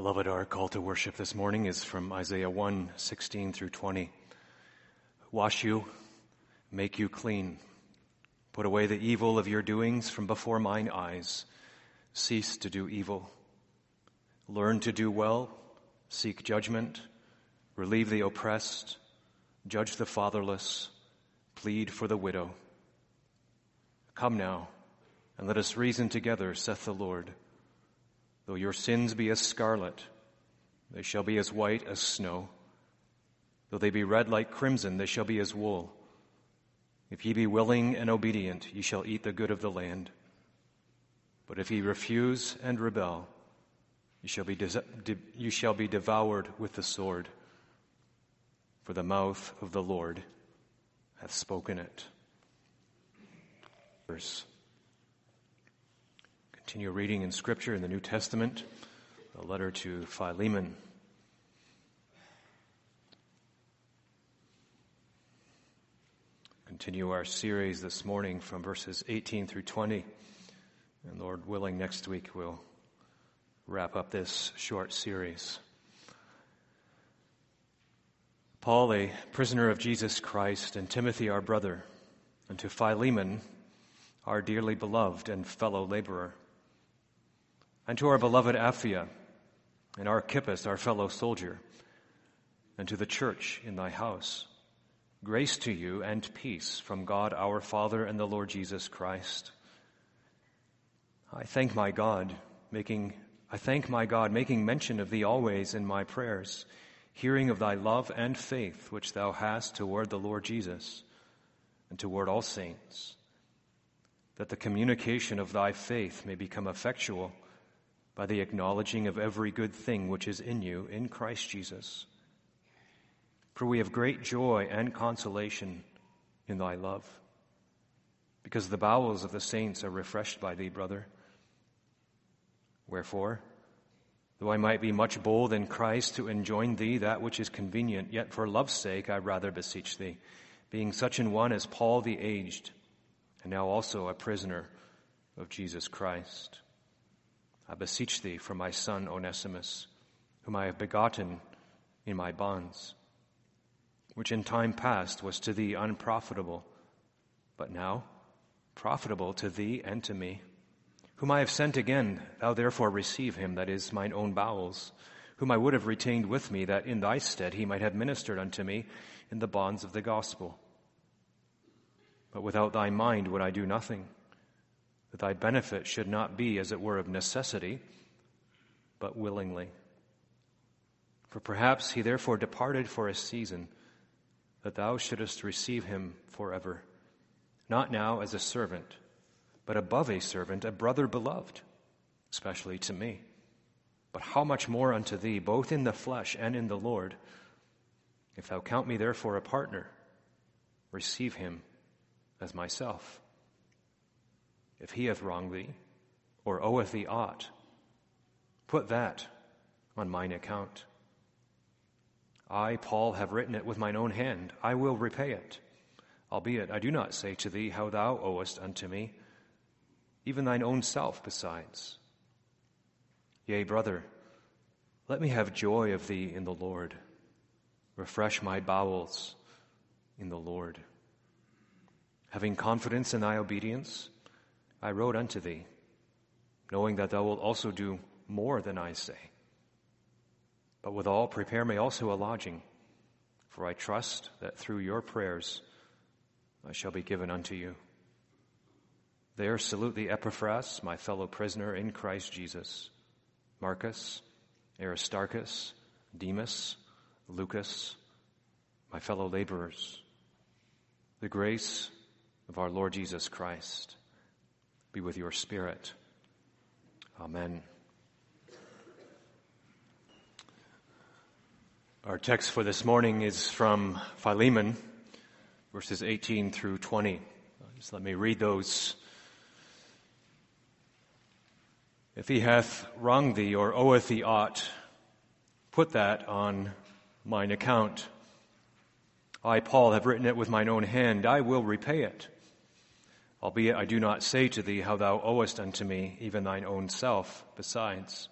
Beloved, our call to worship this morning is from Isaiah 1 16 through 20. Wash you, make you clean. Put away the evil of your doings from before mine eyes. Cease to do evil. Learn to do well. Seek judgment. Relieve the oppressed. Judge the fatherless. Plead for the widow. Come now, and let us reason together, saith the Lord. Though your sins be as scarlet, they shall be as white as snow. Though they be red like crimson, they shall be as wool. If ye be willing and obedient, ye shall eat the good of the land. But if ye refuse and rebel, ye shall be, de- shall be devoured with the sword. For the mouth of the Lord hath spoken it. Verse. Continue reading in Scripture in the New Testament, the letter to Philemon. Continue our series this morning from verses 18 through 20. And Lord willing, next week we'll wrap up this short series. Paul, a prisoner of Jesus Christ, and Timothy, our brother, and to Philemon, our dearly beloved and fellow laborer and to our beloved Apphia, and Archippus, our fellow soldier, and to the church in thy house. Grace to you and peace from God our Father and the Lord Jesus Christ. I thank my God, making, I thank my God, making mention of thee always in my prayers, hearing of thy love and faith which thou hast toward the Lord Jesus and toward all saints, that the communication of thy faith may become effectual by the acknowledging of every good thing which is in you in Christ Jesus. For we have great joy and consolation in thy love, because the bowels of the saints are refreshed by thee, brother. Wherefore, though I might be much bold in Christ to enjoin thee that which is convenient, yet for love's sake I rather beseech thee, being such an one as Paul the aged, and now also a prisoner of Jesus Christ. I beseech thee for my son Onesimus, whom I have begotten in my bonds, which in time past was to thee unprofitable, but now profitable to thee and to me, whom I have sent again, thou therefore receive him, that is mine own bowels, whom I would have retained with me, that in thy stead he might have ministered unto me in the bonds of the gospel. But without thy mind would I do nothing that thy benefit should not be, as it were, of necessity, but willingly. For perhaps he therefore departed for a season, that thou shouldest receive him forever, not now as a servant, but above a servant, a brother beloved, especially to me. But how much more unto thee, both in the flesh and in the Lord? If thou count me therefore a partner, receive him as myself if he hath wronged thee, or oweth thee aught, put that on mine account. I, Paul, have written it with mine own hand. I will repay it. Albeit I do not say to thee how thou owest unto me, even thine own self besides. Yea, brother, let me have joy of thee in the Lord. Refresh my bowels in the Lord. Having confidence in thy obedience, I wrote unto thee, knowing that thou wilt also do more than I say. But withal, prepare me also a lodging, for I trust that through your prayers I shall be given unto you. There salute the Epaphras, my fellow prisoner in Christ Jesus, Marcus, Aristarchus, Demas, Lucas, my fellow laborers. The grace of our Lord Jesus Christ be with your spirit. Amen. Our text for this morning is from Philemon, verses 18 through 20. Just let me read those. If he hath wronged thee or oweth thee aught, put that on mine account. I, Paul, have written it with mine own hand. I will repay it Albeit I do not say to thee how thou owest unto me even thine own self besides.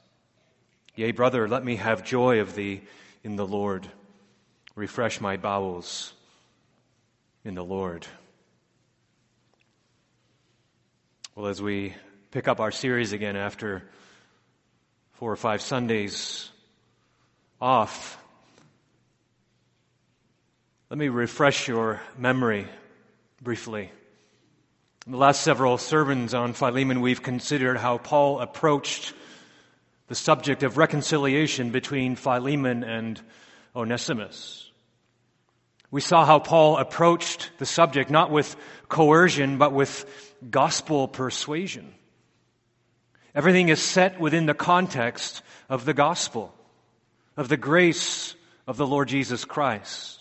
Yea, brother, let me have joy of thee in the Lord. Refresh my bowels in the Lord. Well, as we pick up our series again after four or five Sundays off, let me refresh your memory briefly. In the last several sermons on Philemon, we've considered how Paul approached the subject of reconciliation between Philemon and Onesimus. We saw how Paul approached the subject not with coercion, but with gospel persuasion. Everything is set within the context of the gospel, of the grace of the Lord Jesus Christ.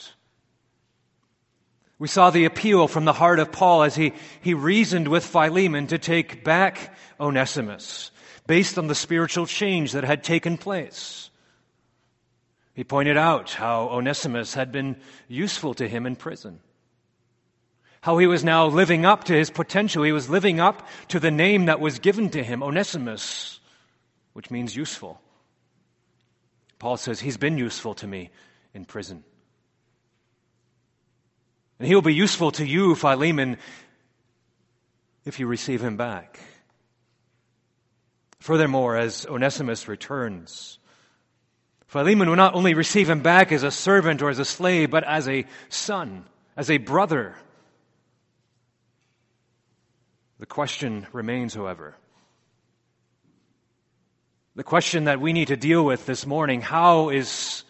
We saw the appeal from the heart of Paul as he, he reasoned with Philemon to take back Onesimus based on the spiritual change that had taken place. He pointed out how Onesimus had been useful to him in prison. How he was now living up to his potential. He was living up to the name that was given to him, Onesimus, which means useful. Paul says, He's been useful to me in prison. And he'll be useful to you, Philemon, if you receive him back. Furthermore, as Onesimus returns, Philemon will not only receive him back as a servant or as a slave, but as a son, as a brother. The question remains, however, the question that we need to deal with this morning how is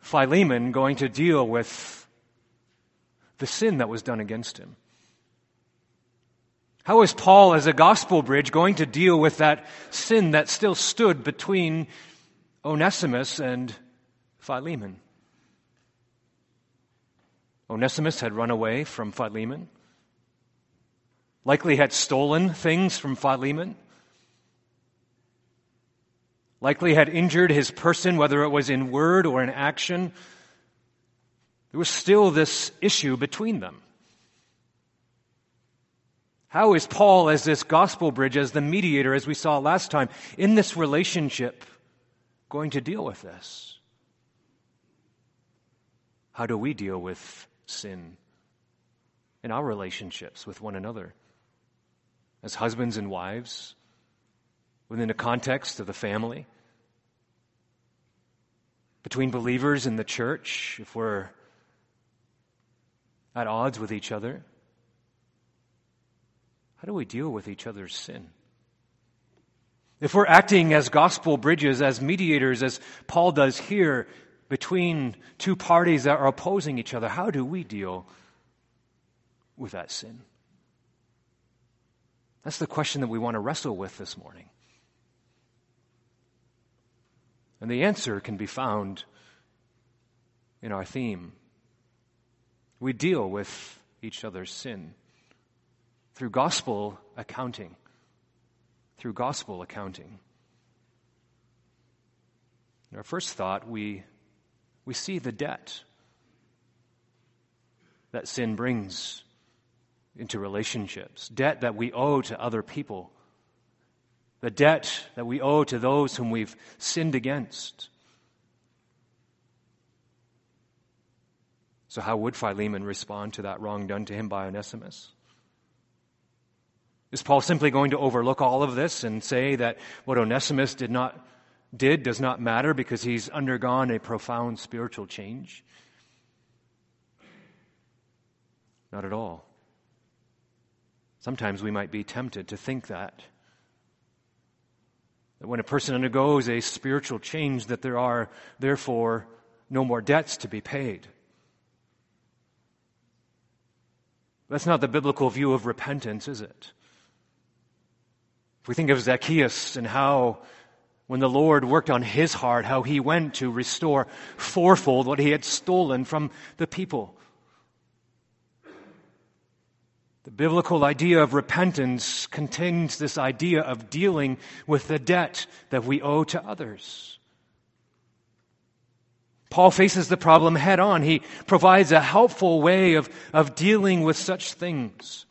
Philemon going to deal with the sin that was done against him? How is Paul, as a gospel bridge, going to deal with that sin that still stood between Onesimus and Philemon? Onesimus had run away from Philemon, likely had stolen things from Philemon, likely had injured his person, whether it was in word or in action. There was still this issue between them. How is Paul, as this gospel bridge, as the mediator, as we saw last time, in this relationship, going to deal with this? How do we deal with sin in our relationships with one another? As husbands and wives, within the context of the family, between believers in the church, if we're at odds with each other. How do we deal with each other's sin? If we're acting as gospel bridges, as mediators, as Paul does here, between two parties that are opposing each other, how do we deal with that sin? That's the question that we want to wrestle with this morning. And the answer can be found in our theme. We deal with each other's sin through gospel accounting. Through gospel accounting. In our first thought, we, we see the debt that sin brings into relationships, debt that we owe to other people, the debt that we owe to those whom we've sinned against. So, how would Philemon respond to that wrong done to him by Onesimus? Is Paul simply going to overlook all of this and say that what Onesimus did not did does not matter because he's undergone a profound spiritual change? Not at all. Sometimes we might be tempted to think that. That when a person undergoes a spiritual change, that there are, therefore, no more debts to be paid. That's not the biblical view of repentance, is it? If we think of Zacchaeus and how when the Lord worked on his heart, how he went to restore fourfold what he had stolen from the people. The biblical idea of repentance contains this idea of dealing with the debt that we owe to others. Paul faces the problem head on. He provides a helpful way of, of dealing with such things.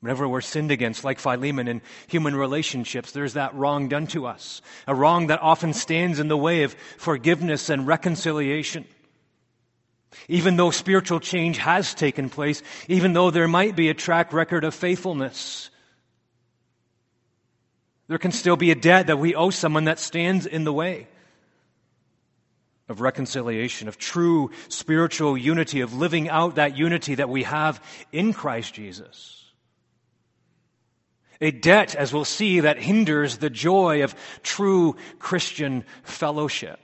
Whenever we're sinned against, like Philemon in human relationships, there's that wrong done to us. A wrong that often stands in the way of forgiveness and reconciliation. Even though spiritual change has taken place, even though there might be a track record of faithfulness, there can still be a debt that we owe someone that stands in the way of reconciliation, of true spiritual unity, of living out that unity that we have in Christ Jesus. A debt, as we'll see, that hinders the joy of true Christian fellowship.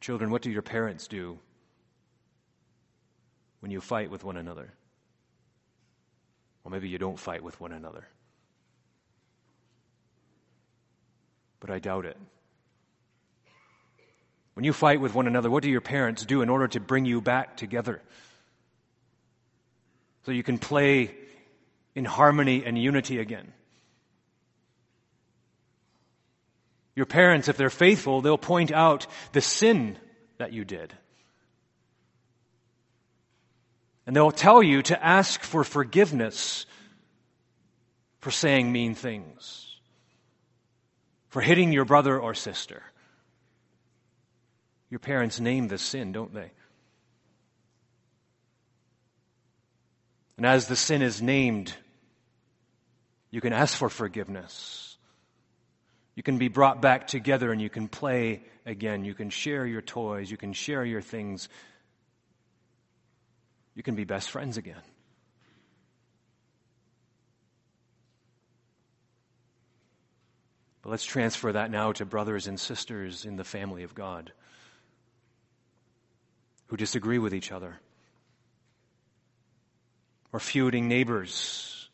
Children, what do your parents do when you fight with one another? Well, maybe you don't fight with one another. But I doubt it. When you fight with one another, what do your parents do in order to bring you back together? So you can play in harmony and unity again. Your parents, if they're faithful, they'll point out the sin that you did. And they'll tell you to ask for forgiveness for saying mean things, for hitting your brother or sister. Your parents name the sin, don't they? And as the sin is named, you can ask for forgiveness. You can be brought back together and you can play again. You can share your toys. You can share your things. You can be best friends again. But let's transfer that now to brothers and sisters in the family of God who disagree with each other or feuding neighbors.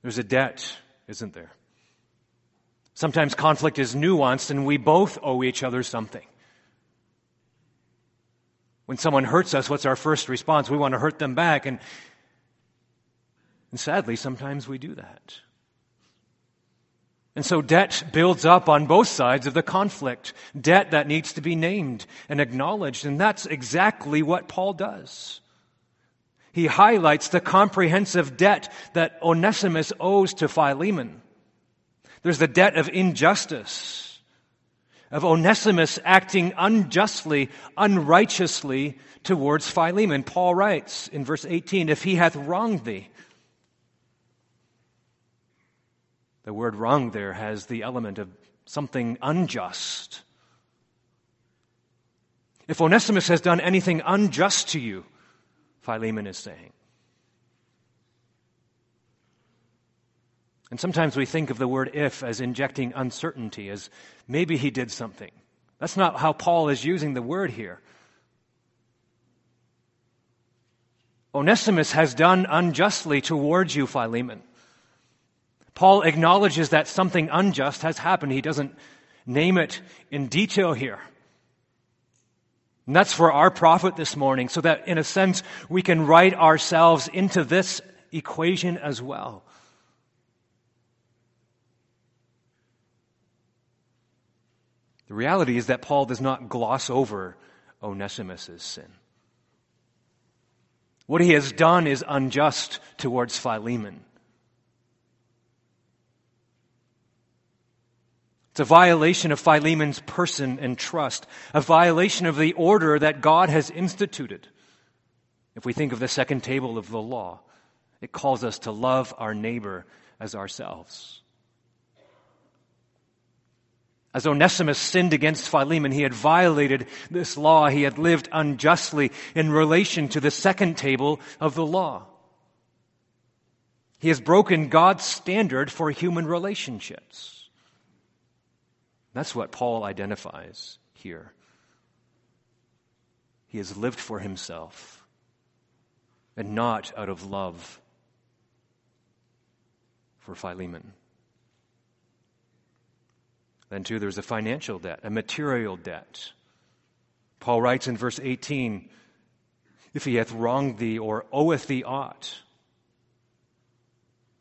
There's a debt, isn't there? Sometimes conflict is nuanced and we both owe each other something. When someone hurts us, what's our first response? We want to hurt them back. And, and sadly, sometimes we do that. And so debt builds up on both sides of the conflict. Debt that needs to be named and acknowledged. And that's exactly what Paul does. He highlights the comprehensive debt that Onesimus owes to Philemon. There's the debt of injustice, of Onesimus acting unjustly, unrighteously towards Philemon. Paul writes in verse 18, if he hath wronged thee. The word wrong there has the element of something unjust. If Onesimus has done anything unjust to you, Philemon is saying. And sometimes we think of the word if as injecting uncertainty, as maybe he did something. That's not how Paul is using the word here. Onesimus has done unjustly towards you, Philemon. Paul acknowledges that something unjust has happened. He doesn't name it in detail here. And that's for our profit this morning, so that in a sense we can write ourselves into this equation as well. The reality is that Paul does not gloss over Onesimus' sin. What he has done is unjust towards Philemon. It's a violation of Philemon's person and trust, a violation of the order that God has instituted. If we think of the second table of the law, it calls us to love our neighbor as ourselves. As Onesimus sinned against Philemon, he had violated this law. He had lived unjustly in relation to the second table of the law. He has broken God's standard for human relationships. That's what Paul identifies here. He has lived for himself and not out of love for Philemon. Then, too, there's a financial debt, a material debt. Paul writes in verse 18 if he hath wronged thee or oweth thee aught.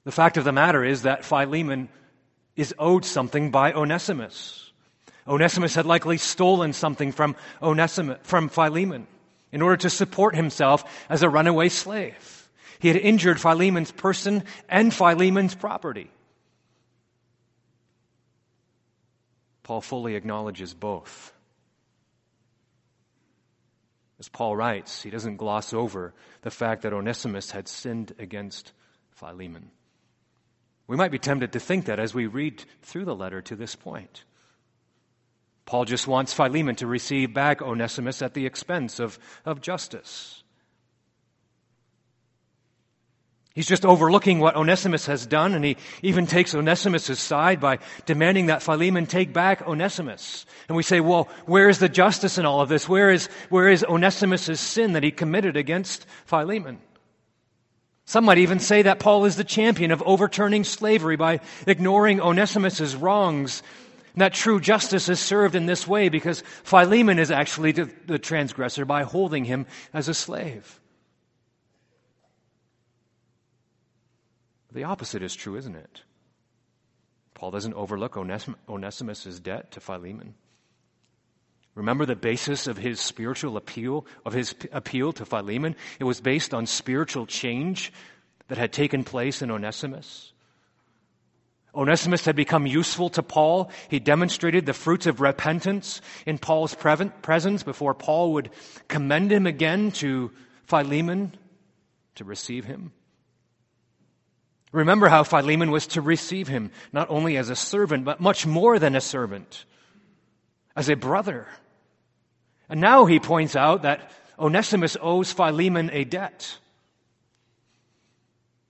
The fact of the matter is that Philemon is owed something by Onesimus. Onesimus had likely stolen something from Onesimus, from Philemon. in order to support himself as a runaway slave. He had injured Philemon's person and Philemon's property. Paul fully acknowledges both. As Paul writes, he doesn't gloss over the fact that Onesimus had sinned against Philemon. We might be tempted to think that as we read through the letter to this point. Paul just wants Philemon to receive back Onesimus at the expense of, of justice. He's just overlooking what Onesimus has done, and he even takes Onesimus' side by demanding that Philemon take back Onesimus. And we say, well, where is the justice in all of this? Where is, where is Onesimus' sin that he committed against Philemon? Some might even say that Paul is the champion of overturning slavery by ignoring Onesimus' wrongs. That true justice is served in this way because Philemon is actually the transgressor by holding him as a slave. The opposite is true, isn't it? Paul doesn't overlook Onesimus' debt to Philemon. Remember the basis of his spiritual appeal, of his appeal to Philemon? It was based on spiritual change that had taken place in Onesimus. Onesimus had become useful to Paul. He demonstrated the fruits of repentance in Paul's presence before Paul would commend him again to Philemon to receive him. Remember how Philemon was to receive him, not only as a servant, but much more than a servant, as a brother. And now he points out that Onesimus owes Philemon a debt.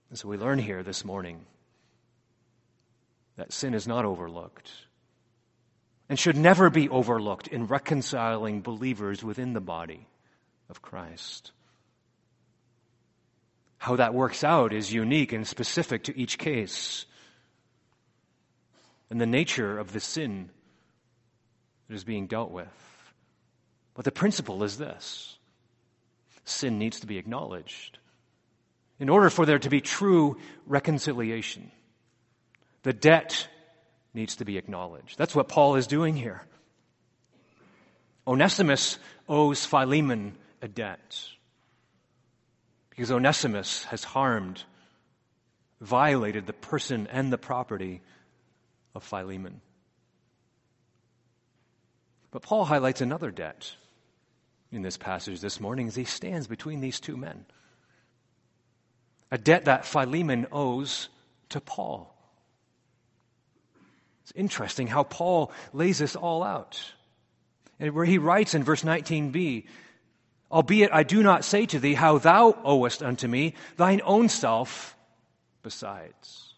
And so we learn here this morning that sin is not overlooked and should never be overlooked in reconciling believers within the body of Christ. How that works out is unique and specific to each case. And the nature of the sin that is being dealt with. But the principle is this sin needs to be acknowledged. In order for there to be true reconciliation, the debt needs to be acknowledged. That's what Paul is doing here. Onesimus owes Philemon a debt because Onesimus has harmed, violated the person and the property of Philemon. But Paul highlights another debt in this passage this morning as he stands between these two men. A debt that Philemon owes to Paul. It's interesting how Paul lays this all out. And where he writes in verse 19b, Albeit I do not say to thee how thou owest unto me thine own self besides.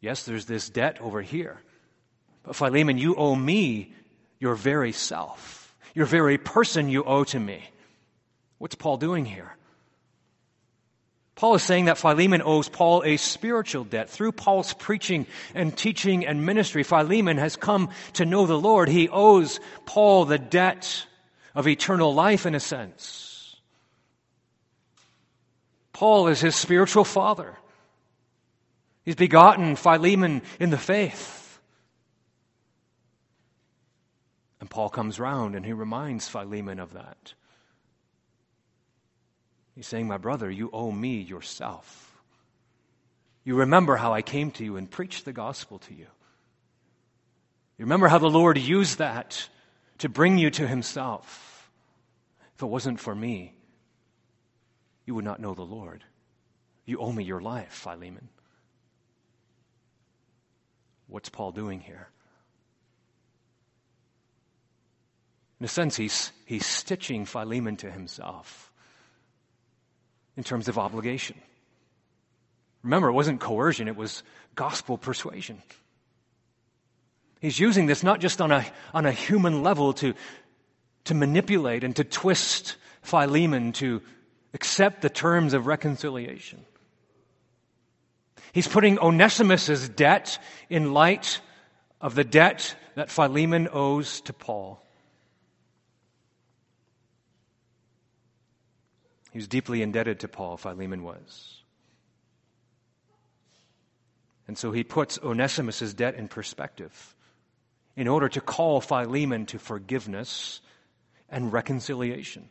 Yes, there's this debt over here. But Philemon, you owe me your very self. Your very person you owe to me. What's Paul doing here? Paul is saying that Philemon owes Paul a spiritual debt. Through Paul's preaching and teaching and ministry, Philemon has come to know the Lord. He owes Paul the debt of eternal life in a sense. Paul is his spiritual father. He's begotten Philemon in the faith. And Paul comes round and he reminds Philemon of that. He's saying, My brother, you owe me yourself. You remember how I came to you and preached the gospel to you. You remember how the Lord used that to bring you to himself. If it wasn't for me, you would not know the Lord. You owe me your life, Philemon. What's Paul doing here? In a sense, he's, he's stitching Philemon to himself in terms of obligation. Remember, it wasn't coercion, it was gospel persuasion. He's using this not just on a, on a human level to, to manipulate and to twist Philemon to accept the terms of reconciliation. He's putting Onesimus' debt in light of the debt that Philemon owes to Paul. He was deeply indebted to Paul, Philemon was. And so he puts Onesimus' debt in perspective in order to call Philemon to forgiveness and reconciliation.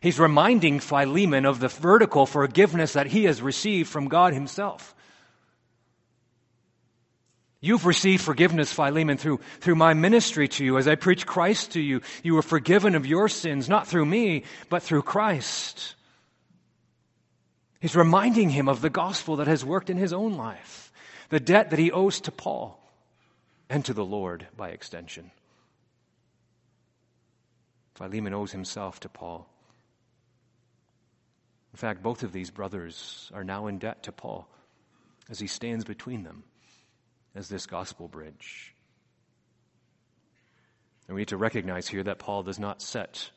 He's reminding Philemon of the vertical forgiveness that he has received from God himself. You've received forgiveness, Philemon, through, through my ministry to you. As I preach Christ to you, you were forgiven of your sins, not through me, but through Christ. He's reminding him of the gospel that has worked in his own life, the debt that he owes to Paul and to the Lord by extension. Philemon owes himself to Paul. In fact, both of these brothers are now in debt to Paul as he stands between them as this gospel bridge. And we need to recognize here that Paul does not set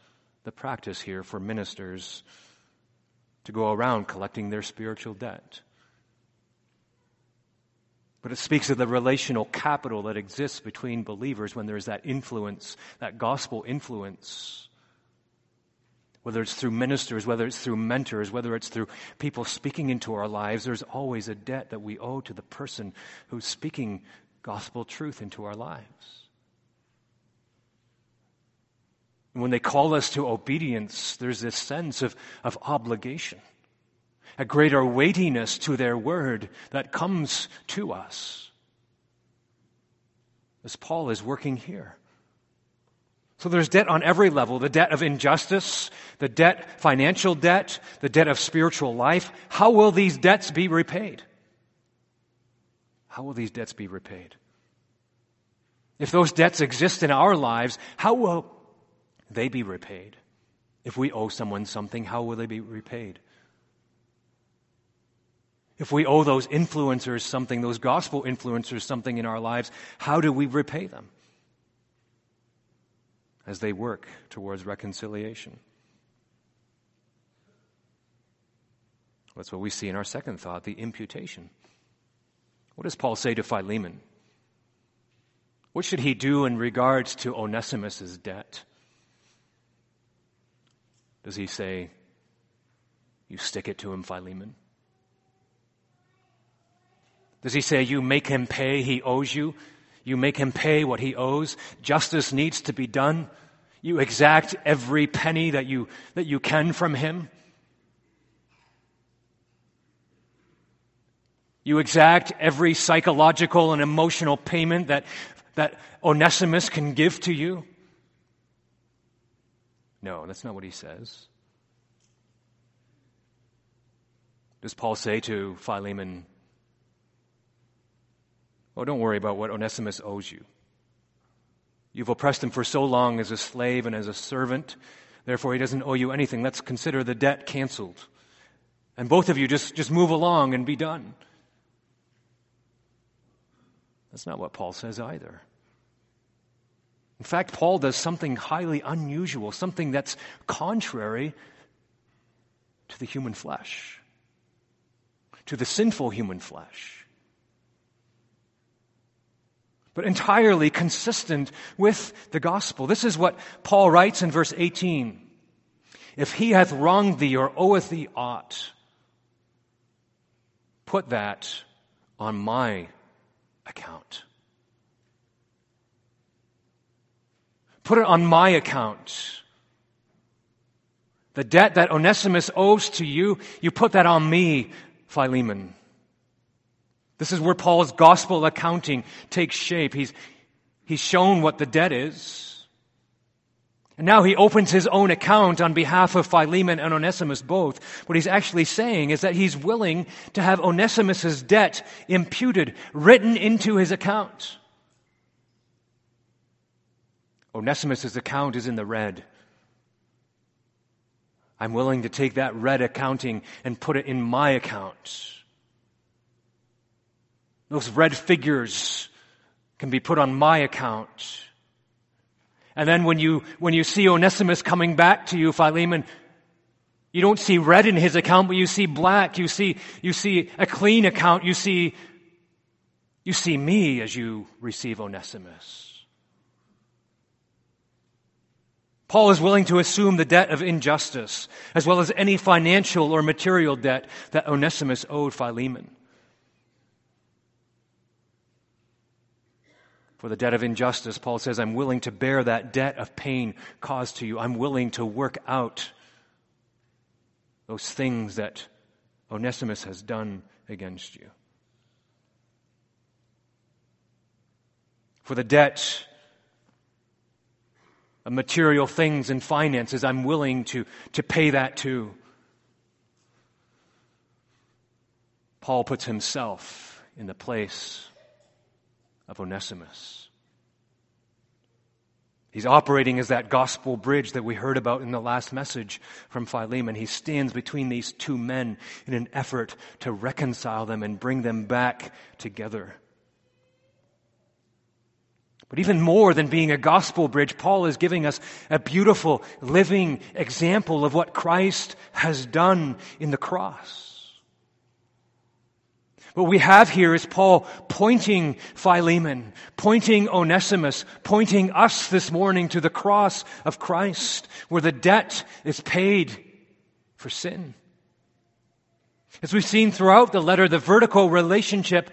the practice here for ministers to go around collecting their spiritual debt. But it speaks of the relational capital that exists between believers when there's that influence, that gospel influence whether it's through ministers, whether it's through mentors, whether it's through people speaking into our lives, there's always a debt that we owe to the person who's speaking gospel truth into our lives. And when they call us to obedience, there's this sense of, of obligation, a greater weightiness to their word that comes to us. As Paul is working here. So there's debt on every level the debt of injustice, the debt, financial debt, the debt of spiritual life. How will these debts be repaid? How will these debts be repaid? If those debts exist in our lives, how will they be repaid? If we owe someone something, how will they be repaid? If we owe those influencers something, those gospel influencers something in our lives, how do we repay them? As they work towards reconciliation. That's what we see in our second thought the imputation. What does Paul say to Philemon? What should he do in regards to Onesimus' debt? Does he say, You stick it to him, Philemon? Does he say, You make him pay, he owes you? You make him pay what he owes. Justice needs to be done. You exact every penny that you, that you can from him. You exact every psychological and emotional payment that, that Onesimus can give to you. No, that's not what he says. Does Paul say to Philemon, Oh, don't worry about what Onesimus owes you. You've oppressed him for so long as a slave and as a servant. Therefore, he doesn't owe you anything. Let's consider the debt canceled. And both of you just, just move along and be done. That's not what Paul says either. In fact, Paul does something highly unusual, something that's contrary to the human flesh, to the sinful human flesh but entirely consistent with the gospel. This is what Paul writes in verse 18. If he hath wronged thee or oweth thee aught, put that on my account. Put it on my account. The debt that Onesimus owes to you, you put that on me, Philemon. This is where Paul's gospel accounting takes shape. He's, he's shown what the debt is. And now he opens his own account on behalf of Philemon and Onesimus both. What he's actually saying is that he's willing to have Onesimus' debt imputed, written into his account. Onesimus' account is in the red. I'm willing to take that red accounting and put it in my account. Those red figures can be put on my account. And then when you, when you see Onesimus coming back to you, Philemon, you don't see red in his account, but you see black. You see, you see a clean account. You see, you see me as you receive Onesimus. Paul is willing to assume the debt of injustice, as well as any financial or material debt that Onesimus owed Philemon. For the debt of injustice, Paul says, I'm willing to bear that debt of pain caused to you. I'm willing to work out those things that Onesimus has done against you. For the debt of material things and finances, I'm willing to, to pay that too. Paul puts himself in the place of Onesimus. He's operating as that gospel bridge that we heard about in the last message from Philemon. He stands between these two men in an effort to reconcile them and bring them back together. But even more than being a gospel bridge, Paul is giving us a beautiful, living example of what Christ has done in the cross. What we have here is Paul pointing Philemon, pointing Onesimus, pointing us this morning to the cross of Christ, where the debt is paid for sin. As we've seen throughout the letter, the vertical relationship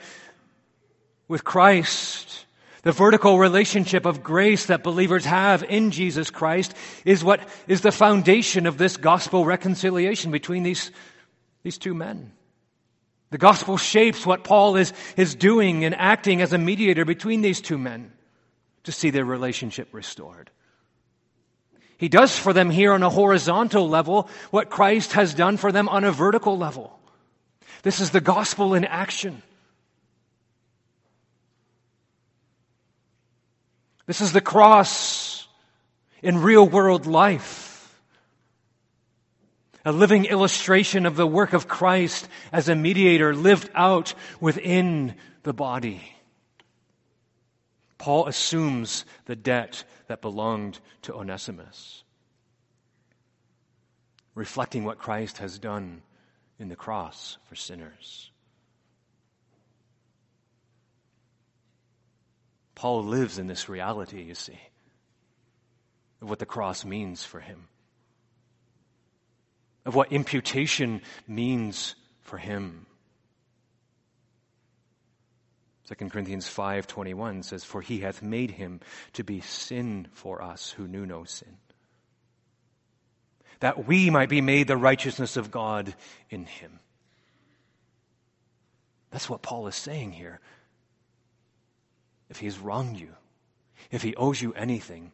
with Christ, the vertical relationship of grace that believers have in Jesus Christ is what is the foundation of this gospel reconciliation between these, these two men. The gospel shapes what Paul is, is doing and acting as a mediator between these two men to see their relationship restored. He does for them here on a horizontal level what Christ has done for them on a vertical level. This is the gospel in action. This is the cross in real world life a living illustration of the work of Christ as a mediator lived out within the body. Paul assumes the debt that belonged to Onesimus, reflecting what Christ has done in the cross for sinners. Paul lives in this reality, you see, of what the cross means for him of what imputation means for him. 2 Corinthians 5:21 says for he hath made him to be sin for us who knew no sin that we might be made the righteousness of God in him. That's what Paul is saying here. If he's wronged you, if he owes you anything,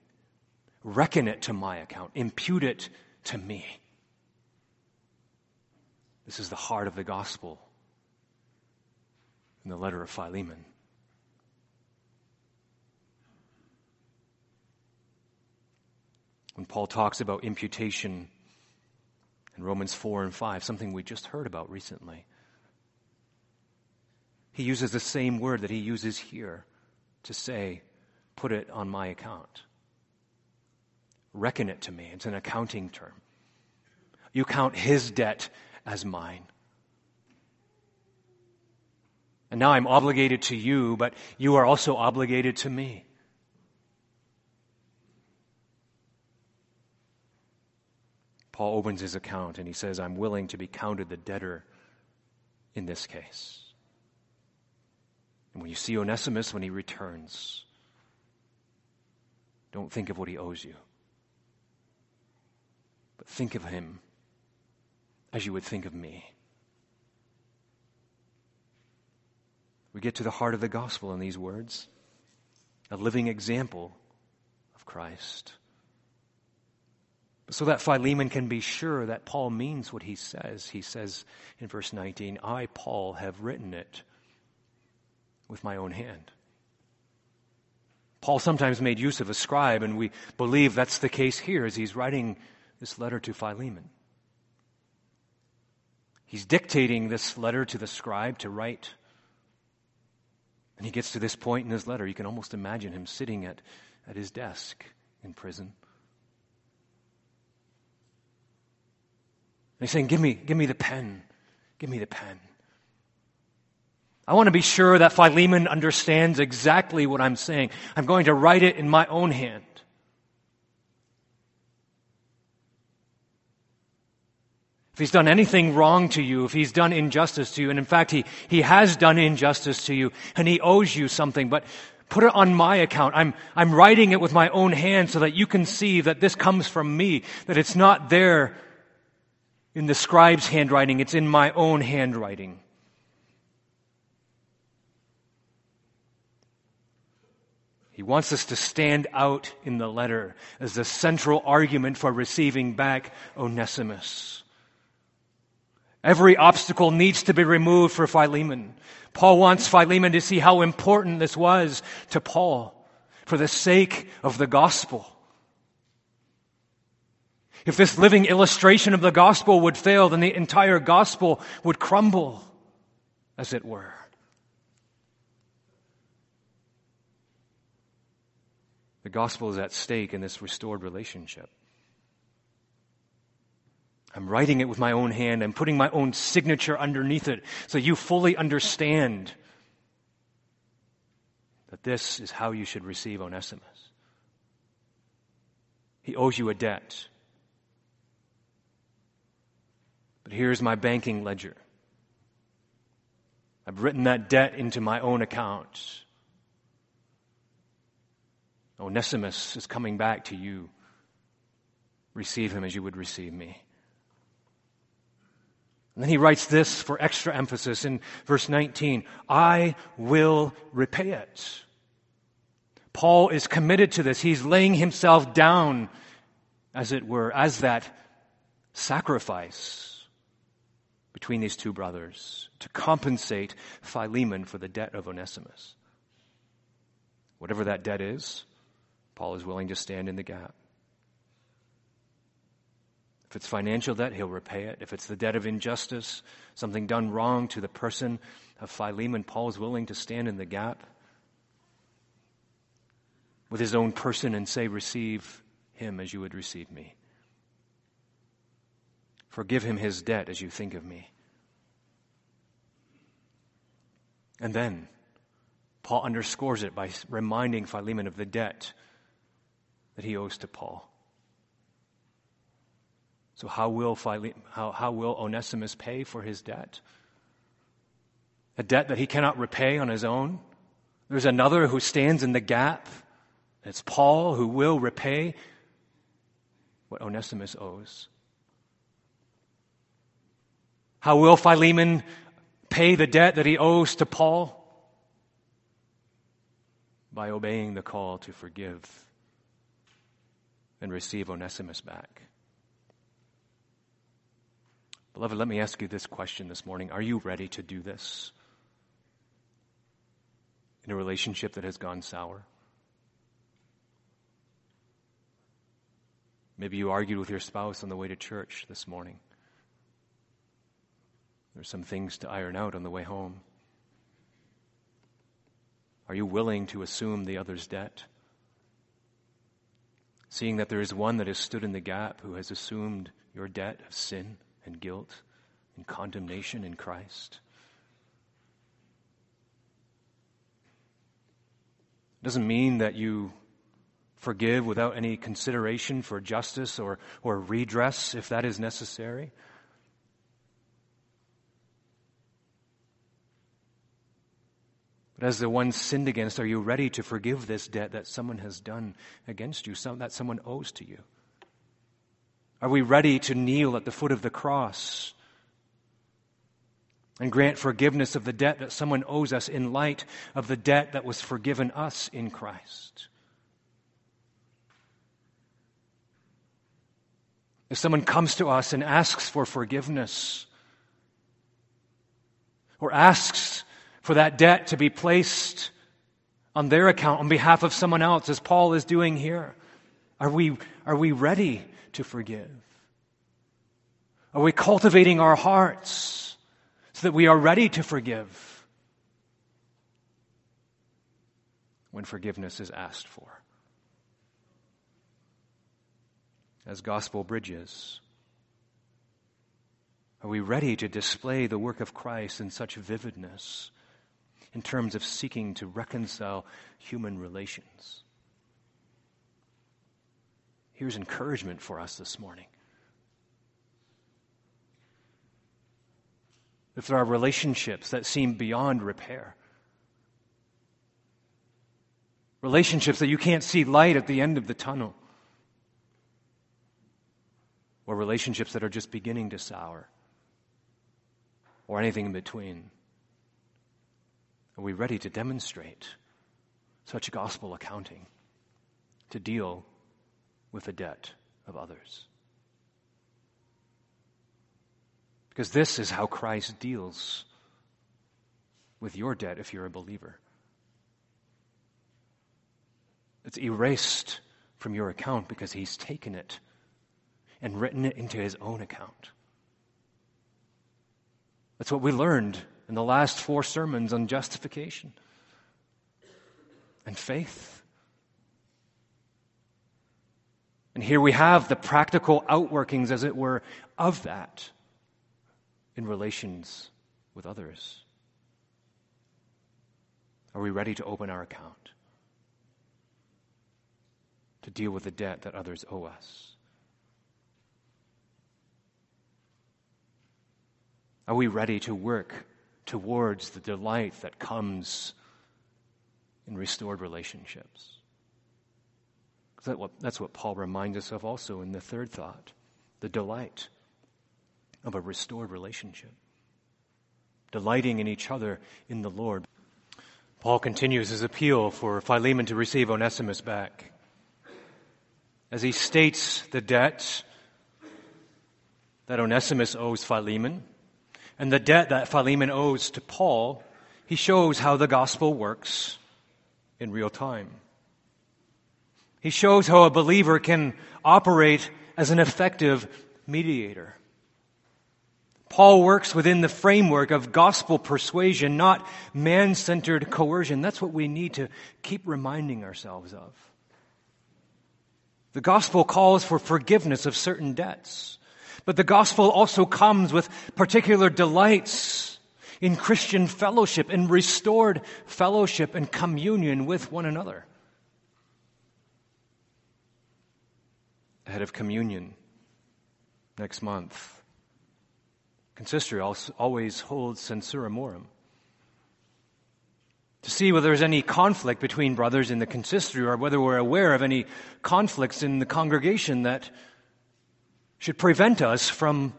reckon it to my account, impute it to me. This is the heart of the gospel in the letter of Philemon. When Paul talks about imputation in Romans 4 and 5, something we just heard about recently, he uses the same word that he uses here to say, put it on my account. Reckon it to me. It's an accounting term. You count his debt as mine. And now I'm obligated to you, but you are also obligated to me. Paul opens his account and he says, I'm willing to be counted the debtor in this case. And when you see Onesimus when he returns, don't think of what he owes you, but think of him as you would think of me. We get to the heart of the gospel in these words a living example of Christ. So that Philemon can be sure that Paul means what he says. He says in verse 19, I, Paul, have written it with my own hand. Paul sometimes made use of a scribe, and we believe that's the case here as he's writing this letter to Philemon. He's dictating this letter to the scribe to write. And he gets to this point in his letter. You can almost imagine him sitting at, at his desk in prison. And he's saying, Give me, give me the pen. Give me the pen. I want to be sure that Philemon understands exactly what I'm saying. I'm going to write it in my own hand. If he's done anything wrong to you, if he's done injustice to you, and in fact, he, he has done injustice to you, and he owes you something, but put it on my account. I'm, I'm writing it with my own hand so that you can see that this comes from me, that it's not there in the scribe's handwriting, it's in my own handwriting. He wants us to stand out in the letter as the central argument for receiving back Onesimus. Every obstacle needs to be removed for Philemon. Paul wants Philemon to see how important this was to Paul for the sake of the gospel. If this living illustration of the gospel would fail, then the entire gospel would crumble, as it were. The gospel is at stake in this restored relationship. I'm writing it with my own hand. I'm putting my own signature underneath it so you fully understand that this is how you should receive Onesimus. He owes you a debt. But here's my banking ledger. I've written that debt into my own account. Onesimus is coming back to you. Receive him as you would receive me. And then he writes this for extra emphasis in verse 19 I will repay it. Paul is committed to this. He's laying himself down, as it were, as that sacrifice between these two brothers to compensate Philemon for the debt of Onesimus. Whatever that debt is, Paul is willing to stand in the gap. If it's financial debt, he'll repay it. If it's the debt of injustice, something done wrong to the person of Philemon, Paul is willing to stand in the gap with his own person and say, Receive him as you would receive me. Forgive him his debt as you think of me. And then, Paul underscores it by reminding Philemon of the debt that he owes to Paul. So, how will, Phile- how, how will Onesimus pay for his debt? A debt that he cannot repay on his own? There's another who stands in the gap. It's Paul who will repay what Onesimus owes. How will Philemon pay the debt that he owes to Paul? By obeying the call to forgive and receive Onesimus back. Beloved, let me ask you this question this morning. Are you ready to do this in a relationship that has gone sour? Maybe you argued with your spouse on the way to church this morning. There's some things to iron out on the way home. Are you willing to assume the other's debt? seeing that there is one that has stood in the gap who has assumed your debt of sin and guilt and condemnation in Christ. It doesn't mean that you forgive without any consideration for justice or, or redress if that is necessary. But as the one sinned against, are you ready to forgive this debt that someone has done against you, some, that someone owes to you? Are we ready to kneel at the foot of the cross and grant forgiveness of the debt that someone owes us in light of the debt that was forgiven us in Christ? If someone comes to us and asks for forgiveness, or asks for that debt to be placed on their account on behalf of someone else, as Paul is doing here? Are we, are we ready to forgive? Are we cultivating our hearts so that we are ready to forgive when forgiveness is asked for? As gospel bridges, are we ready to display the work of Christ in such vividness in terms of seeking to reconcile human relations. Here's encouragement for us this morning. If there are relationships that seem beyond repair, relationships that you can't see light at the end of the tunnel, or relationships that are just beginning to sour, or anything in between? Are we ready to demonstrate such gospel accounting to deal with the debt of others? Because this is how Christ deals with your debt if you're a believer. It's erased from your account because he's taken it and written it into his own account. That's what we learned in the last four sermons on justification and faith. And here we have the practical outworkings, as it were, of that in relations with others. Are we ready to open our account? To deal with the debt that others owe us? Are we ready to work towards the delight that comes in restored relationships? That's what Paul reminds us of also in the third thought the delight of a restored relationship. Delighting in each other in the Lord. Paul continues his appeal for Philemon to receive Onesimus back. As he states the debt that Onesimus owes Philemon, and the debt that Philemon owes to Paul, he shows how the gospel works in real time. He shows how a believer can operate as an effective mediator. Paul works within the framework of gospel persuasion, not man centered coercion. That's what we need to keep reminding ourselves of. The gospel calls for forgiveness of certain debts. But the gospel also comes with particular delights in Christian fellowship, in restored fellowship and communion with one another. Ahead of communion next month, consistory always holds censura morum to see whether there's any conflict between brothers in the consistory or whether we're aware of any conflicts in the congregation that should prevent us from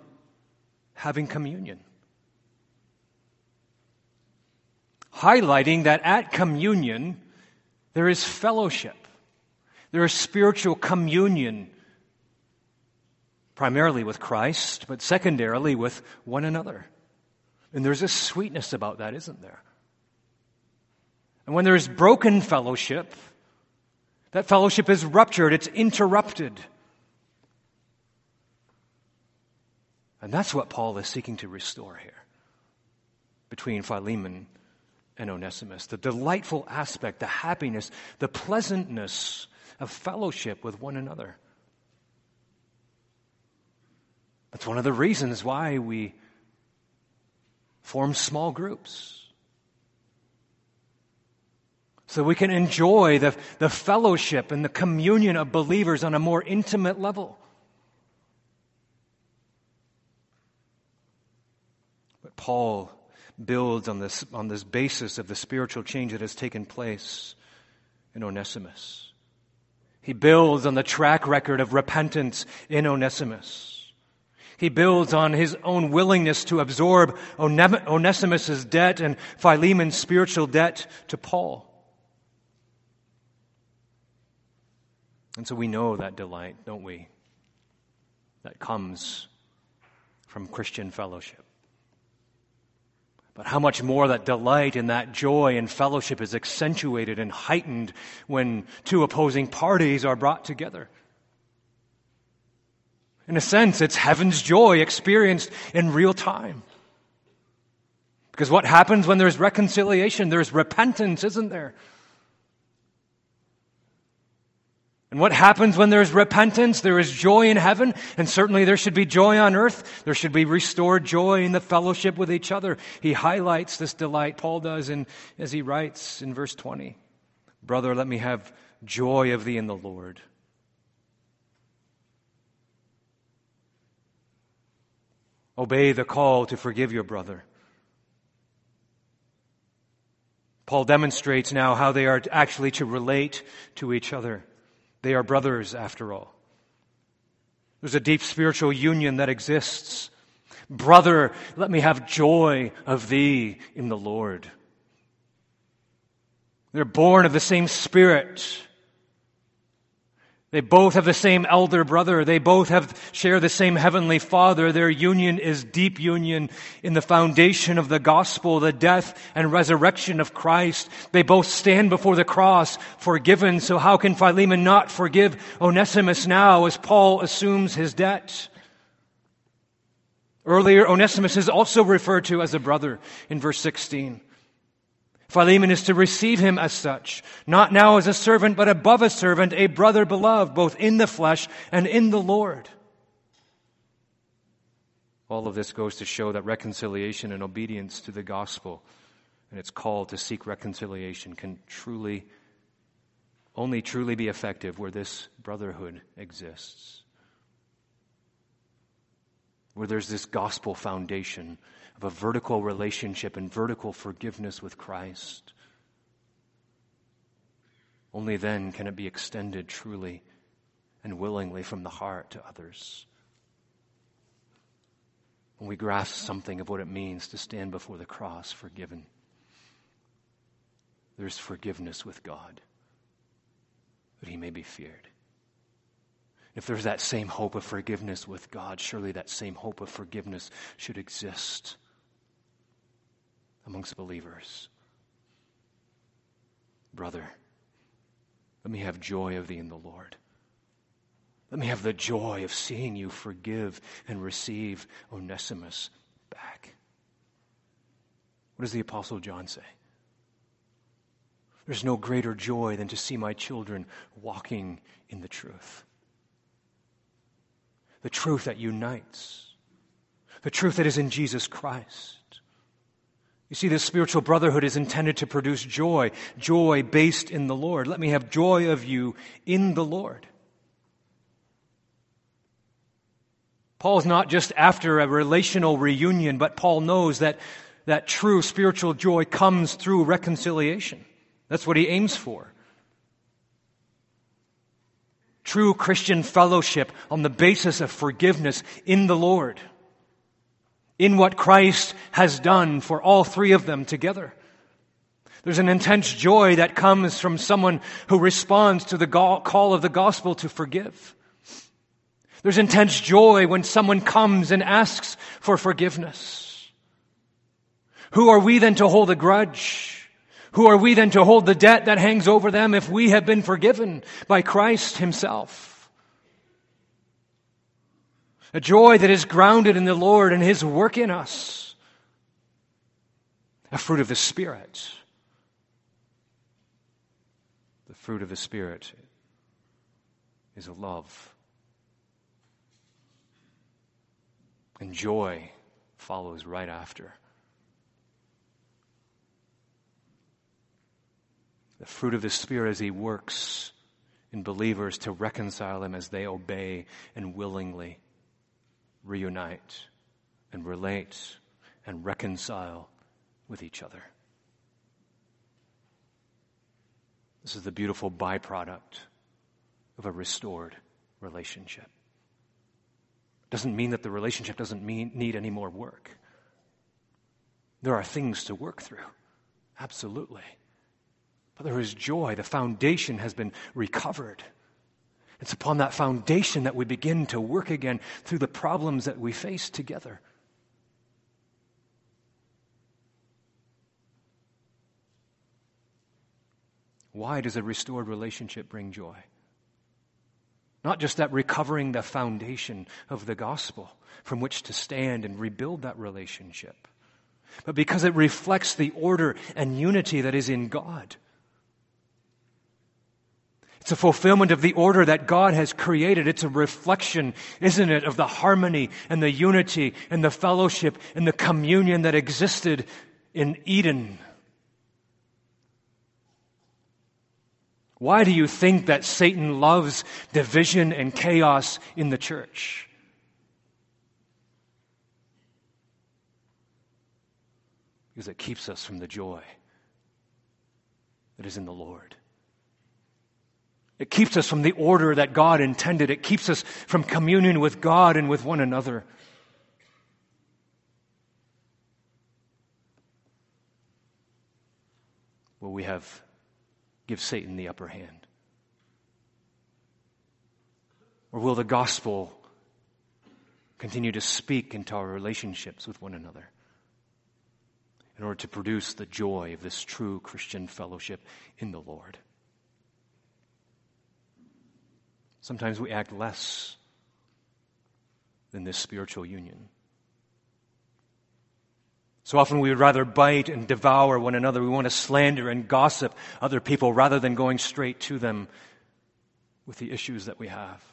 having communion. Highlighting that at communion, there is fellowship, there is spiritual communion, primarily with Christ, but secondarily with one another. And there's a sweetness about that, isn't there? And when there's broken fellowship, that fellowship is ruptured, it's interrupted. And that's what Paul is seeking to restore here between Philemon and Onesimus. The delightful aspect, the happiness, the pleasantness of fellowship with one another. That's one of the reasons why we form small groups. So we can enjoy the, the fellowship and the communion of believers on a more intimate level. But Paul builds on this, on this basis of the spiritual change that has taken place in Onesimus. He builds on the track record of repentance in Onesimus. He builds on his own willingness to absorb Onesimus' debt and Philemon's spiritual debt to Paul. And so we know that delight, don't we? That comes from Christian fellowship. But how much more that delight and that joy and fellowship is accentuated and heightened when two opposing parties are brought together. In a sense, it's heaven's joy experienced in real time. Because what happens when there's reconciliation? There's repentance, isn't there? And what happens when there's repentance? There is joy in heaven, and certainly there should be joy on earth. There should be restored joy in the fellowship with each other. He highlights this delight, Paul does, in, as he writes in verse 20 Brother, let me have joy of thee in the Lord. Obey the call to forgive your brother. Paul demonstrates now how they are actually to relate to each other. They are brothers, after all. There's a deep spiritual union that exists. Brother, let me have joy of thee in the Lord. They're born of the same spirit. They both have the same elder brother. They both have, share the same heavenly father. Their union is deep union in the foundation of the gospel, the death and resurrection of Christ. They both stand before the cross forgiven. So how can Philemon not forgive Onesimus now as Paul assumes his debt? Earlier, Onesimus is also referred to as a brother in verse 16. Philemon is to receive him as such, not now as a servant, but above a servant, a brother beloved, both in the flesh and in the Lord. All of this goes to show that reconciliation and obedience to the gospel and its call to seek reconciliation can truly, only truly be effective where this brotherhood exists. Where there's this gospel foundation of a vertical relationship and vertical forgiveness with Christ. Only then can it be extended truly and willingly from the heart to others. When we grasp something of what it means to stand before the cross forgiven, there's forgiveness with God, that he may be feared. If there's that same hope of forgiveness with God, surely that same hope of forgiveness should exist amongst believers. Brother, let me have joy of thee in the Lord. Let me have the joy of seeing you forgive and receive Onesimus back. What does the Apostle John say? There's no greater joy than to see my children walking in the truth. The truth that unites, the truth that is in Jesus Christ. You see, this spiritual brotherhood is intended to produce joy, joy based in the Lord. Let me have joy of you in the Lord. Paul is not just after a relational reunion, but Paul knows that, that true spiritual joy comes through reconciliation. That's what he aims for. True Christian fellowship on the basis of forgiveness in the Lord in what Christ has done for all three of them together. There's an intense joy that comes from someone who responds to the call of the gospel to forgive. There's intense joy when someone comes and asks for forgiveness. Who are we then to hold a grudge? Who are we then to hold the debt that hangs over them if we have been forgiven by Christ Himself? A joy that is grounded in the Lord and His work in us. A fruit of the Spirit. The fruit of the Spirit is a love. And joy follows right after. The fruit of the Spirit as He works in believers to reconcile them as they obey and willingly reunite and relate and reconcile with each other. This is the beautiful byproduct of a restored relationship. Doesn't mean that the relationship doesn't mean, need any more work. There are things to work through. Absolutely. But there is joy. The foundation has been recovered. It's upon that foundation that we begin to work again through the problems that we face together. Why does a restored relationship bring joy? Not just that recovering the foundation of the gospel from which to stand and rebuild that relationship, but because it reflects the order and unity that is in God. It's a fulfillment of the order that God has created. It's a reflection, isn't it, of the harmony and the unity and the fellowship and the communion that existed in Eden. Why do you think that Satan loves division and chaos in the church? Because it keeps us from the joy that is in the Lord. It keeps us from the order that God intended. It keeps us from communion with God and with one another. Will we have give Satan the upper hand? Or will the gospel continue to speak into our relationships with one another in order to produce the joy of this true Christian fellowship in the Lord? Sometimes we act less than this spiritual union. So often we would rather bite and devour one another. We want to slander and gossip other people rather than going straight to them with the issues that we have.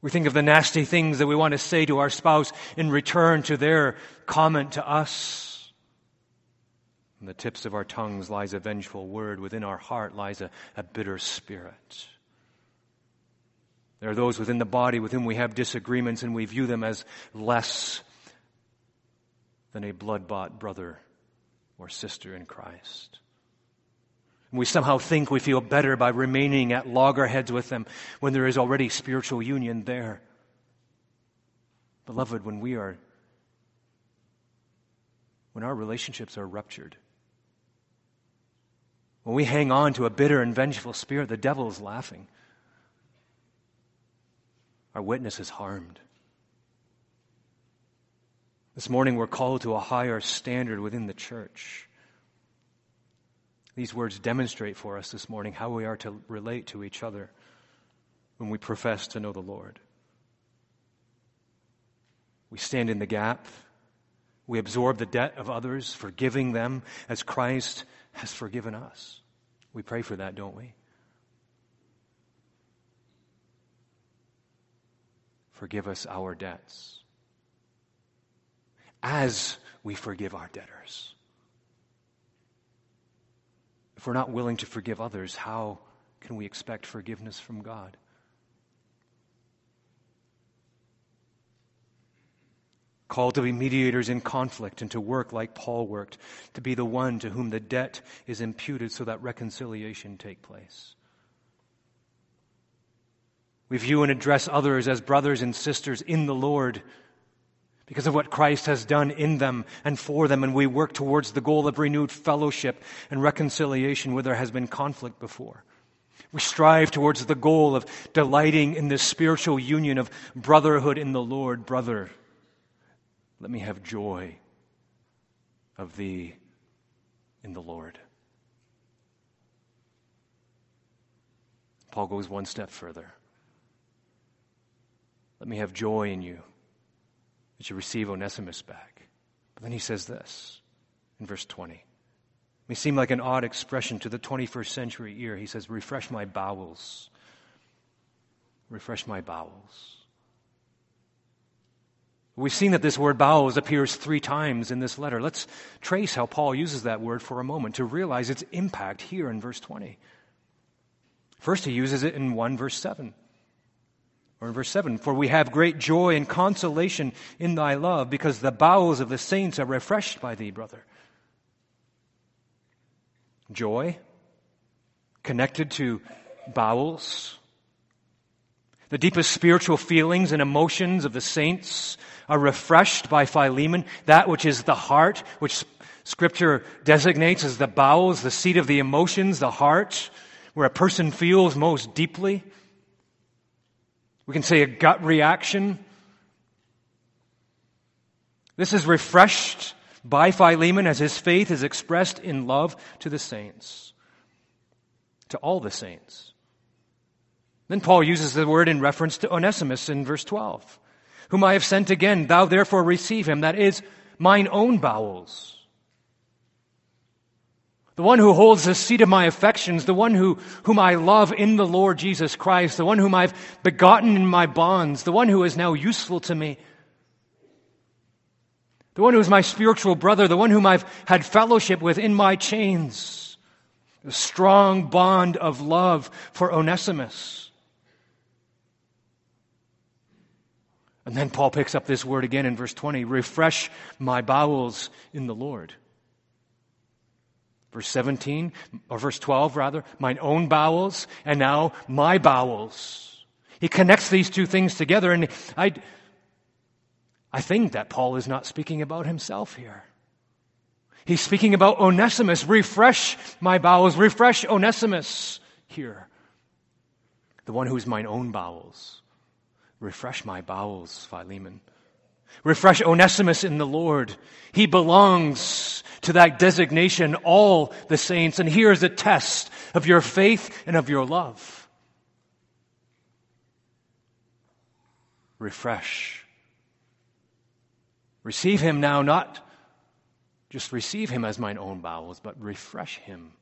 We think of the nasty things that we want to say to our spouse in return to their comment to us. In the tips of our tongues lies a vengeful word. Within our heart lies a, a bitter spirit. There are those within the body with whom we have disagreements and we view them as less than a blood bought brother or sister in Christ. And we somehow think we feel better by remaining at loggerheads with them when there is already spiritual union there. Beloved, when we are, when our relationships are ruptured, when we hang on to a bitter and vengeful spirit, the devil is laughing. Our witness is harmed. This morning we're called to a higher standard within the church. These words demonstrate for us this morning how we are to relate to each other when we profess to know the Lord. We stand in the gap. We absorb the debt of others, forgiving them as Christ has forgiven us. We pray for that, don't we? Forgive us our debts as we forgive our debtors. If we're not willing to forgive others, how can we expect forgiveness from God? Called to be mediators in conflict and to work like Paul worked, to be the one to whom the debt is imputed so that reconciliation take place. We view and address others as brothers and sisters in the Lord because of what Christ has done in them and for them, and we work towards the goal of renewed fellowship and reconciliation where there has been conflict before. We strive towards the goal of delighting in this spiritual union of brotherhood in the Lord. Brother, let me have joy of thee in the Lord. Paul goes one step further. Let me have joy in you that you receive Onesimus back. But then he says this in verse 20. It may seem like an odd expression to the 21st century ear. He says, Refresh my bowels. Refresh my bowels. We've seen that this word bowels appears three times in this letter. Let's trace how Paul uses that word for a moment to realize its impact here in verse 20. First, he uses it in 1 verse 7. Or in verse 7, for we have great joy and consolation in thy love, because the bowels of the saints are refreshed by thee, brother. Joy, connected to bowels. The deepest spiritual feelings and emotions of the saints are refreshed by Philemon, that which is the heart, which scripture designates as the bowels, the seat of the emotions, the heart, where a person feels most deeply. We can say a gut reaction. This is refreshed by Philemon as his faith is expressed in love to the saints, to all the saints. Then Paul uses the word in reference to Onesimus in verse 12, whom I have sent again. Thou therefore receive him, that is, mine own bowels the one who holds the seat of my affections, the one who, whom I love in the Lord Jesus Christ, the one whom I've begotten in my bonds, the one who is now useful to me, the one who is my spiritual brother, the one whom I've had fellowship with in my chains, the strong bond of love for Onesimus. And then Paul picks up this word again in verse 20 refresh my bowels in the Lord. Verse 17, or verse 12 rather, mine own bowels, and now my bowels. He connects these two things together, and I, I think that Paul is not speaking about himself here. He's speaking about Onesimus. Refresh my bowels, refresh Onesimus here. The one who is mine own bowels. Refresh my bowels, Philemon. Refresh Onesimus in the Lord. He belongs to that designation, all the saints. And here is a test of your faith and of your love. Refresh. Receive him now, not just receive him as mine own bowels, but refresh him.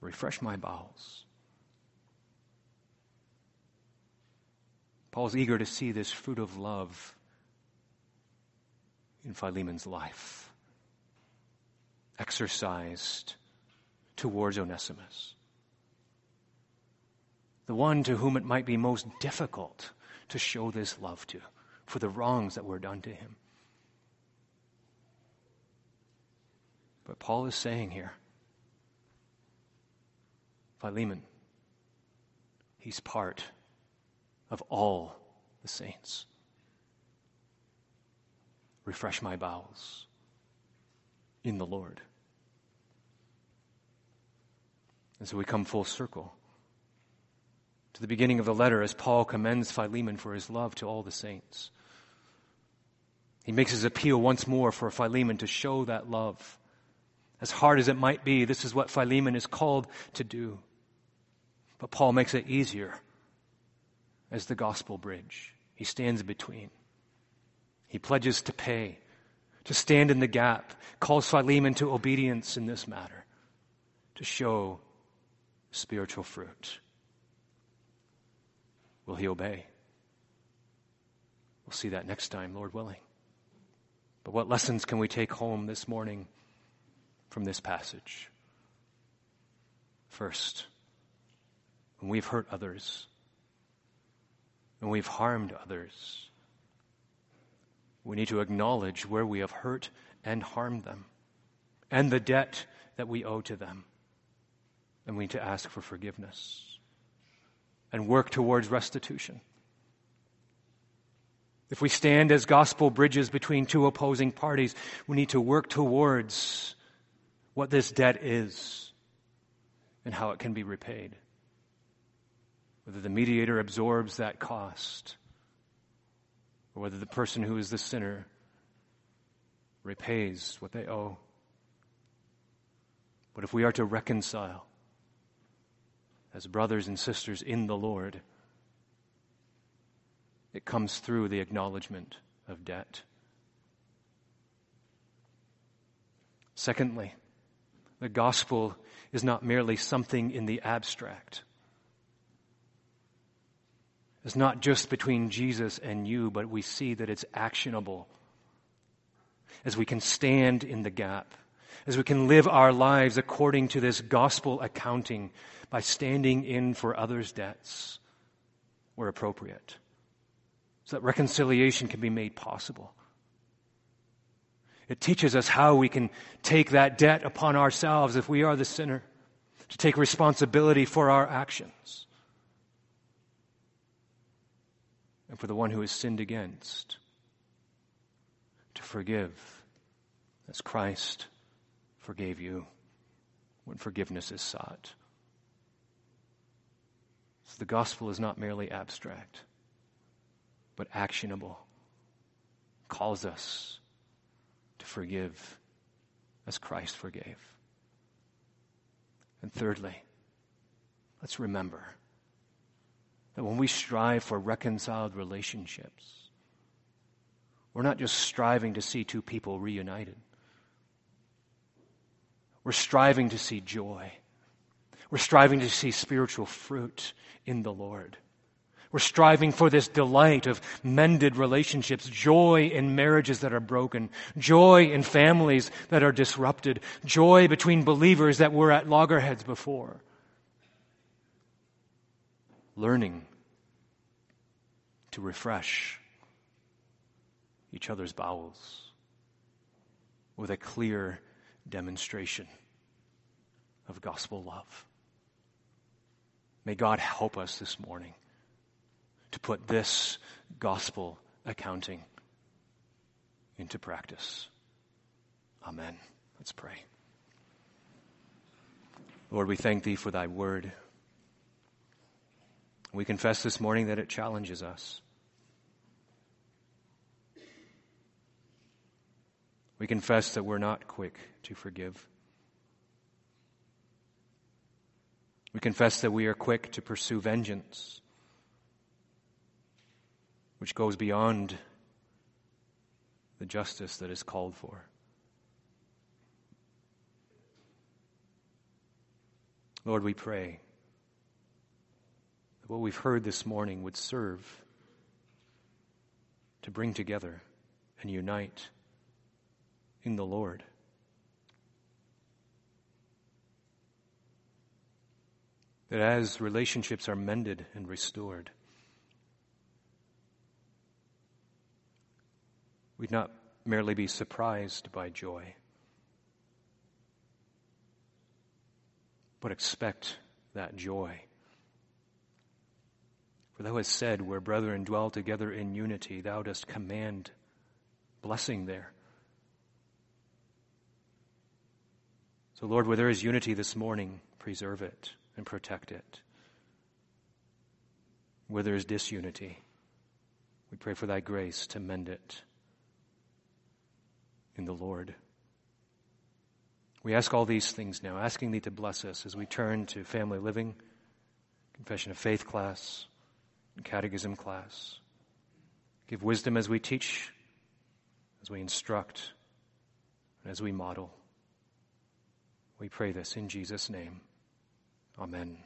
Refresh my bowels. Paul's eager to see this fruit of love in Philemon's life, exercised towards Onesimus, the one to whom it might be most difficult to show this love to for the wrongs that were done to him. But Paul is saying here, Philemon, he's part of all the saints. Refresh my bowels in the Lord. And so we come full circle to the beginning of the letter as Paul commends Philemon for his love to all the saints. He makes his appeal once more for Philemon to show that love. As hard as it might be, this is what Philemon is called to do. But Paul makes it easier as the gospel bridge. He stands between. He pledges to pay, to stand in the gap, calls Philemon to obedience in this matter, to show spiritual fruit. Will he obey? We'll see that next time, Lord willing. But what lessons can we take home this morning from this passage? First, when we've hurt others, and we've harmed others, we need to acknowledge where we have hurt and harmed them and the debt that we owe to them. And we need to ask for forgiveness and work towards restitution. If we stand as gospel bridges between two opposing parties, we need to work towards what this debt is and how it can be repaid whether the mediator absorbs that cost, or whether the person who is the sinner repays what they owe. But if we are to reconcile as brothers and sisters in the Lord, it comes through the acknowledgement of debt. Secondly, the gospel is not merely something in the abstract is not just between Jesus and you, but we see that it's actionable. As we can stand in the gap, as we can live our lives according to this gospel accounting by standing in for others' debts where appropriate, so that reconciliation can be made possible. It teaches us how we can take that debt upon ourselves if we are the sinner, to take responsibility for our actions. And for the one who is sinned against to forgive as Christ forgave you when forgiveness is sought. So the gospel is not merely abstract, but actionable. Calls us to forgive as Christ forgave. And thirdly, let's remember that when we strive for reconciled relationships, we're not just striving to see two people reunited. We're striving to see joy. We're striving to see spiritual fruit in the Lord. We're striving for this delight of mended relationships, joy in marriages that are broken, joy in families that are disrupted, joy between believers that were at loggerheads before learning to refresh each other's bowels. with a clear demonstration of gospel love. May God help us this morning to put this gospel accounting into practice. Amen. Let's pray. Lord, we thank thee for thy word. We confess this morning that it challenges us. We confess that we're not quick to forgive. We confess that we are quick to pursue vengeance, which goes beyond the justice that is called for. Lord, we pray what we've heard this morning would serve to bring together and unite in the Lord. That as relationships are mended and restored, we'd not merely be surprised by joy, but expect that joy. For thou hast said, Where brethren dwell together in unity, thou dost command blessing there. So, Lord, where there is unity this morning, preserve it and protect it. Where there is disunity, we pray for thy grace to mend it in the Lord. We ask all these things now, asking thee to bless us as we turn to family living, confession of faith class, and catechism class. Give wisdom as we teach, as we instruct, and as we model. We pray this in Jesus' name. Amen.